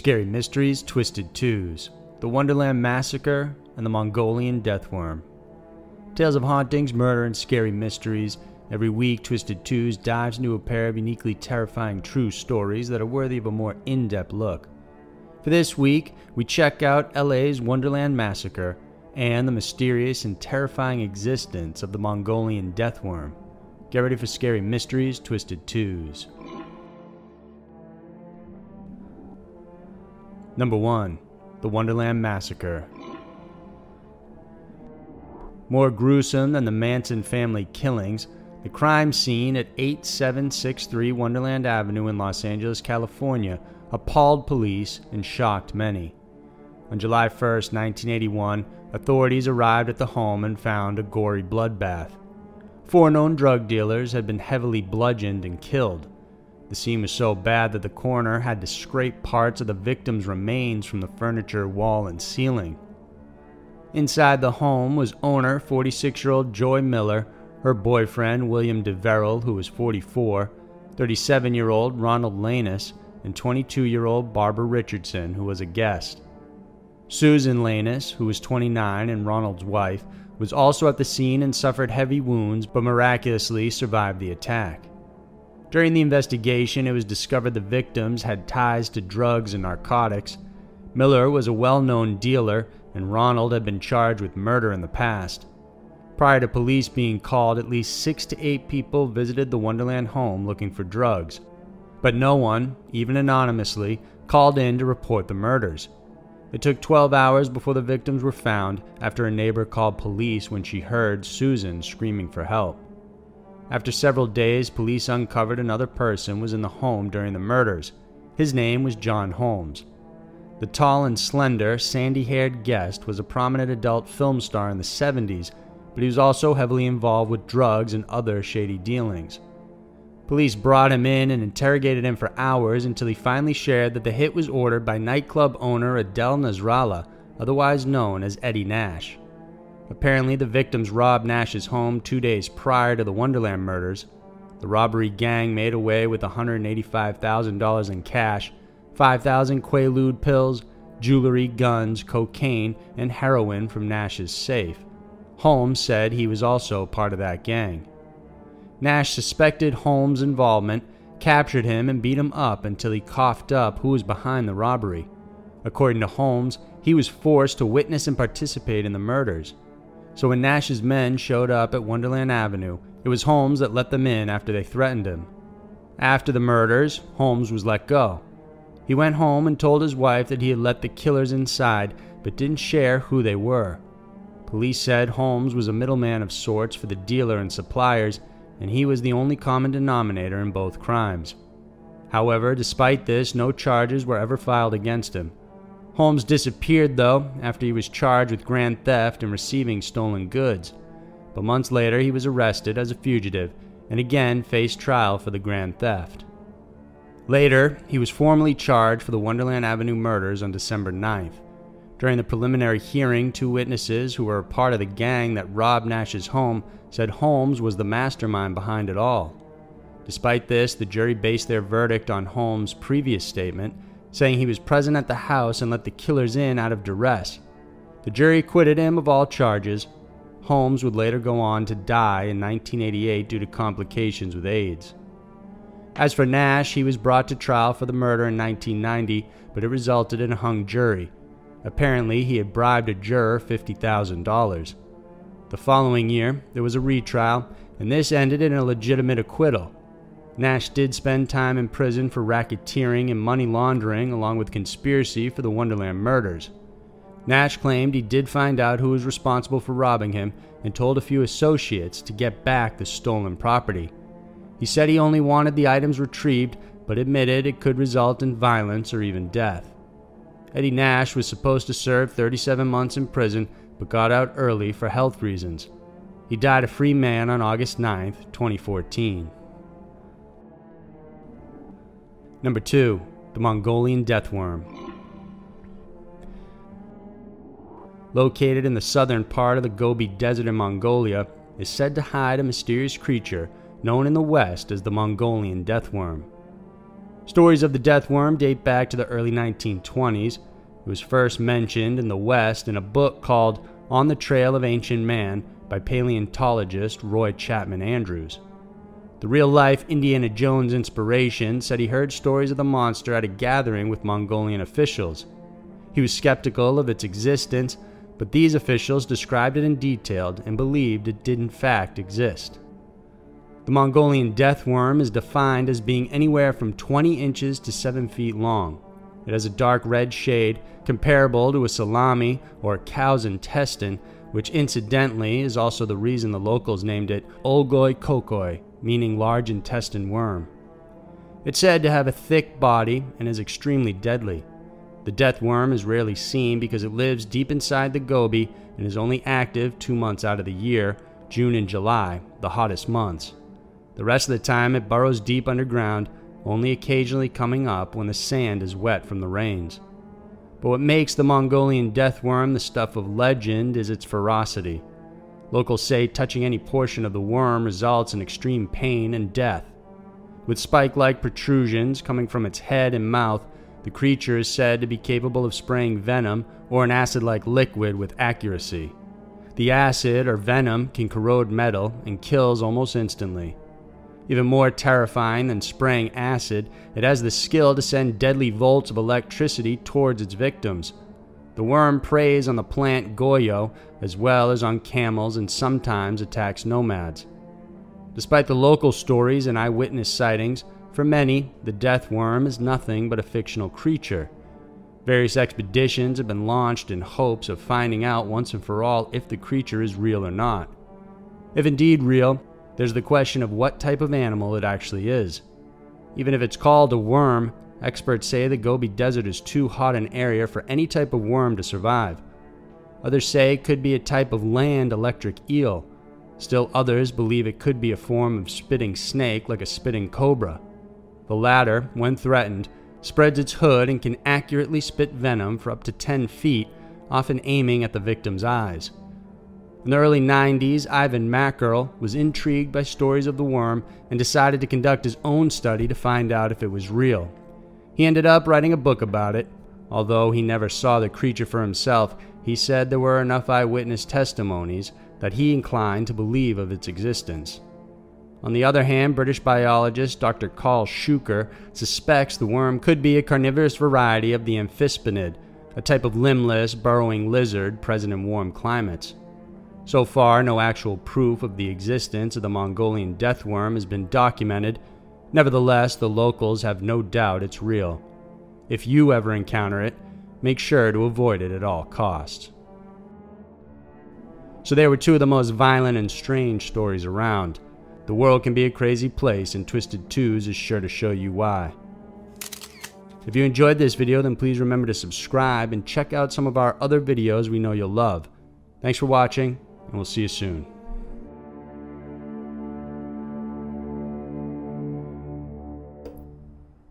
Scary Mysteries, Twisted Twos, The Wonderland Massacre, and The Mongolian Deathworm. Tales of hauntings, murder, and scary mysteries. Every week, Twisted Twos dives into a pair of uniquely terrifying true stories that are worthy of a more in depth look. For this week, we check out LA's Wonderland Massacre and the mysterious and terrifying existence of the Mongolian Deathworm. Get ready for scary mysteries, Twisted Twos. Number 1 The Wonderland Massacre. More gruesome than the Manson family killings, the crime scene at 8763 Wonderland Avenue in Los Angeles, California, appalled police and shocked many. On July 1, 1981, authorities arrived at the home and found a gory bloodbath. Four known drug dealers had been heavily bludgeoned and killed. The scene was so bad that the coroner had to scrape parts of the victims' remains from the furniture, wall, and ceiling. Inside the home was owner 46 year old Joy Miller, her boyfriend William DeVerell, who was 44, 37 year old Ronald Launius, and 22 year old Barbara Richardson, who was a guest. Susan Launius, who was 29 and Ronald's wife, was also at the scene and suffered heavy wounds but miraculously survived the attack. During the investigation, it was discovered the victims had ties to drugs and narcotics. Miller was a well known dealer, and Ronald had been charged with murder in the past. Prior to police being called, at least six to eight people visited the Wonderland home looking for drugs. But no one, even anonymously, called in to report the murders. It took 12 hours before the victims were found after a neighbor called police when she heard Susan screaming for help. After several days, police uncovered another person was in the home during the murders. His name was John Holmes. The tall and slender, sandy haired guest was a prominent adult film star in the 70s, but he was also heavily involved with drugs and other shady dealings. Police brought him in and interrogated him for hours until he finally shared that the hit was ordered by nightclub owner Adel Nasrallah, otherwise known as Eddie Nash. Apparently, the victims robbed Nash's home two days prior to the Wonderland murders. The robbery gang made away with $185,000 in cash, 5,000 Quaalude pills, jewelry, guns, cocaine, and heroin from Nash's safe. Holmes said he was also part of that gang. Nash suspected Holmes' involvement, captured him, and beat him up until he coughed up who was behind the robbery. According to Holmes, he was forced to witness and participate in the murders. So when Nash's men showed up at Wonderland Avenue, it was Holmes that let them in after they threatened him. After the murders, Holmes was let go. He went home and told his wife that he had let the killers inside, but didn't share who they were. Police said Holmes was a middleman of sorts for the dealer and suppliers, and he was the only common denominator in both crimes. However, despite this, no charges were ever filed against him. Holmes disappeared, though, after he was charged with grand theft and receiving stolen goods. But months later, he was arrested as a fugitive and again faced trial for the grand theft. Later, he was formally charged for the Wonderland Avenue murders on December 9th. During the preliminary hearing, two witnesses who were a part of the gang that robbed Nash's home said Holmes was the mastermind behind it all. Despite this, the jury based their verdict on Holmes' previous statement saying he was present at the house and let the killers in out of duress. The jury acquitted him of all charges. Holmes would later go on to die in 1988 due to complications with AIDS. As for Nash, he was brought to trial for the murder in 1990, but it resulted in a hung jury. Apparently, he had bribed a juror $50,000. The following year, there was a retrial, and this ended in a legitimate acquittal. Nash did spend time in prison for racketeering and money laundering, along with conspiracy for the Wonderland murders. Nash claimed he did find out who was responsible for robbing him and told a few associates to get back the stolen property. He said he only wanted the items retrieved, but admitted it could result in violence or even death. Eddie Nash was supposed to serve 37 months in prison, but got out early for health reasons. He died a free man on August 9, 2014. Number 2. The Mongolian Deathworm. Located in the southern part of the Gobi Desert in Mongolia, is said to hide a mysterious creature known in the West as the Mongolian Deathworm. Stories of the death worm date back to the early 1920s. It was first mentioned in the West in a book called On the Trail of Ancient Man by paleontologist Roy Chapman Andrews. The real life Indiana Jones inspiration said he heard stories of the monster at a gathering with Mongolian officials. He was skeptical of its existence, but these officials described it in detail and believed it did in fact exist. The Mongolian death worm is defined as being anywhere from 20 inches to 7 feet long. It has a dark red shade comparable to a salami or a cow's intestine, which incidentally is also the reason the locals named it Olgoi kokoi, meaning large intestine worm. It's said to have a thick body and is extremely deadly. The death worm is rarely seen because it lives deep inside the Gobi and is only active two months out of the year, June and July, the hottest months. The rest of the time it burrows deep underground, only occasionally coming up when the sand is wet from the rains. But what makes the Mongolian death worm the stuff of legend is its ferocity. Locals say touching any portion of the worm results in extreme pain and death. With spike like protrusions coming from its head and mouth, the creature is said to be capable of spraying venom or an acid like liquid with accuracy. The acid or venom can corrode metal and kills almost instantly. Even more terrifying than spraying acid, it has the skill to send deadly volts of electricity towards its victims. The worm preys on the plant Goyo as well as on camels and sometimes attacks nomads. Despite the local stories and eyewitness sightings, for many, the death worm is nothing but a fictional creature. Various expeditions have been launched in hopes of finding out once and for all if the creature is real or not. If indeed real, there's the question of what type of animal it actually is. Even if it's called a worm, experts say the Gobi Desert is too hot an area for any type of worm to survive. Others say it could be a type of land electric eel. Still others believe it could be a form of spitting snake like a spitting cobra. The latter, when threatened, spreads its hood and can accurately spit venom for up to 10 feet, often aiming at the victim's eyes. In the early 90s, Ivan Mackerl was intrigued by stories of the worm and decided to conduct his own study to find out if it was real. He ended up writing a book about it. Although he never saw the creature for himself, he said there were enough eyewitness testimonies that he inclined to believe of its existence. On the other hand, British biologist Dr. Karl Shuker suspects the worm could be a carnivorous variety of the amphisbaenid, a type of limbless, burrowing lizard present in warm climates. So far, no actual proof of the existence of the Mongolian death worm has been documented. Nevertheless, the locals have no doubt it's real. If you ever encounter it, make sure to avoid it at all costs. So, there were two of the most violent and strange stories around. The world can be a crazy place, and Twisted Twos is sure to show you why. If you enjoyed this video, then please remember to subscribe and check out some of our other videos we know you'll love. Thanks for watching, and we'll see you soon.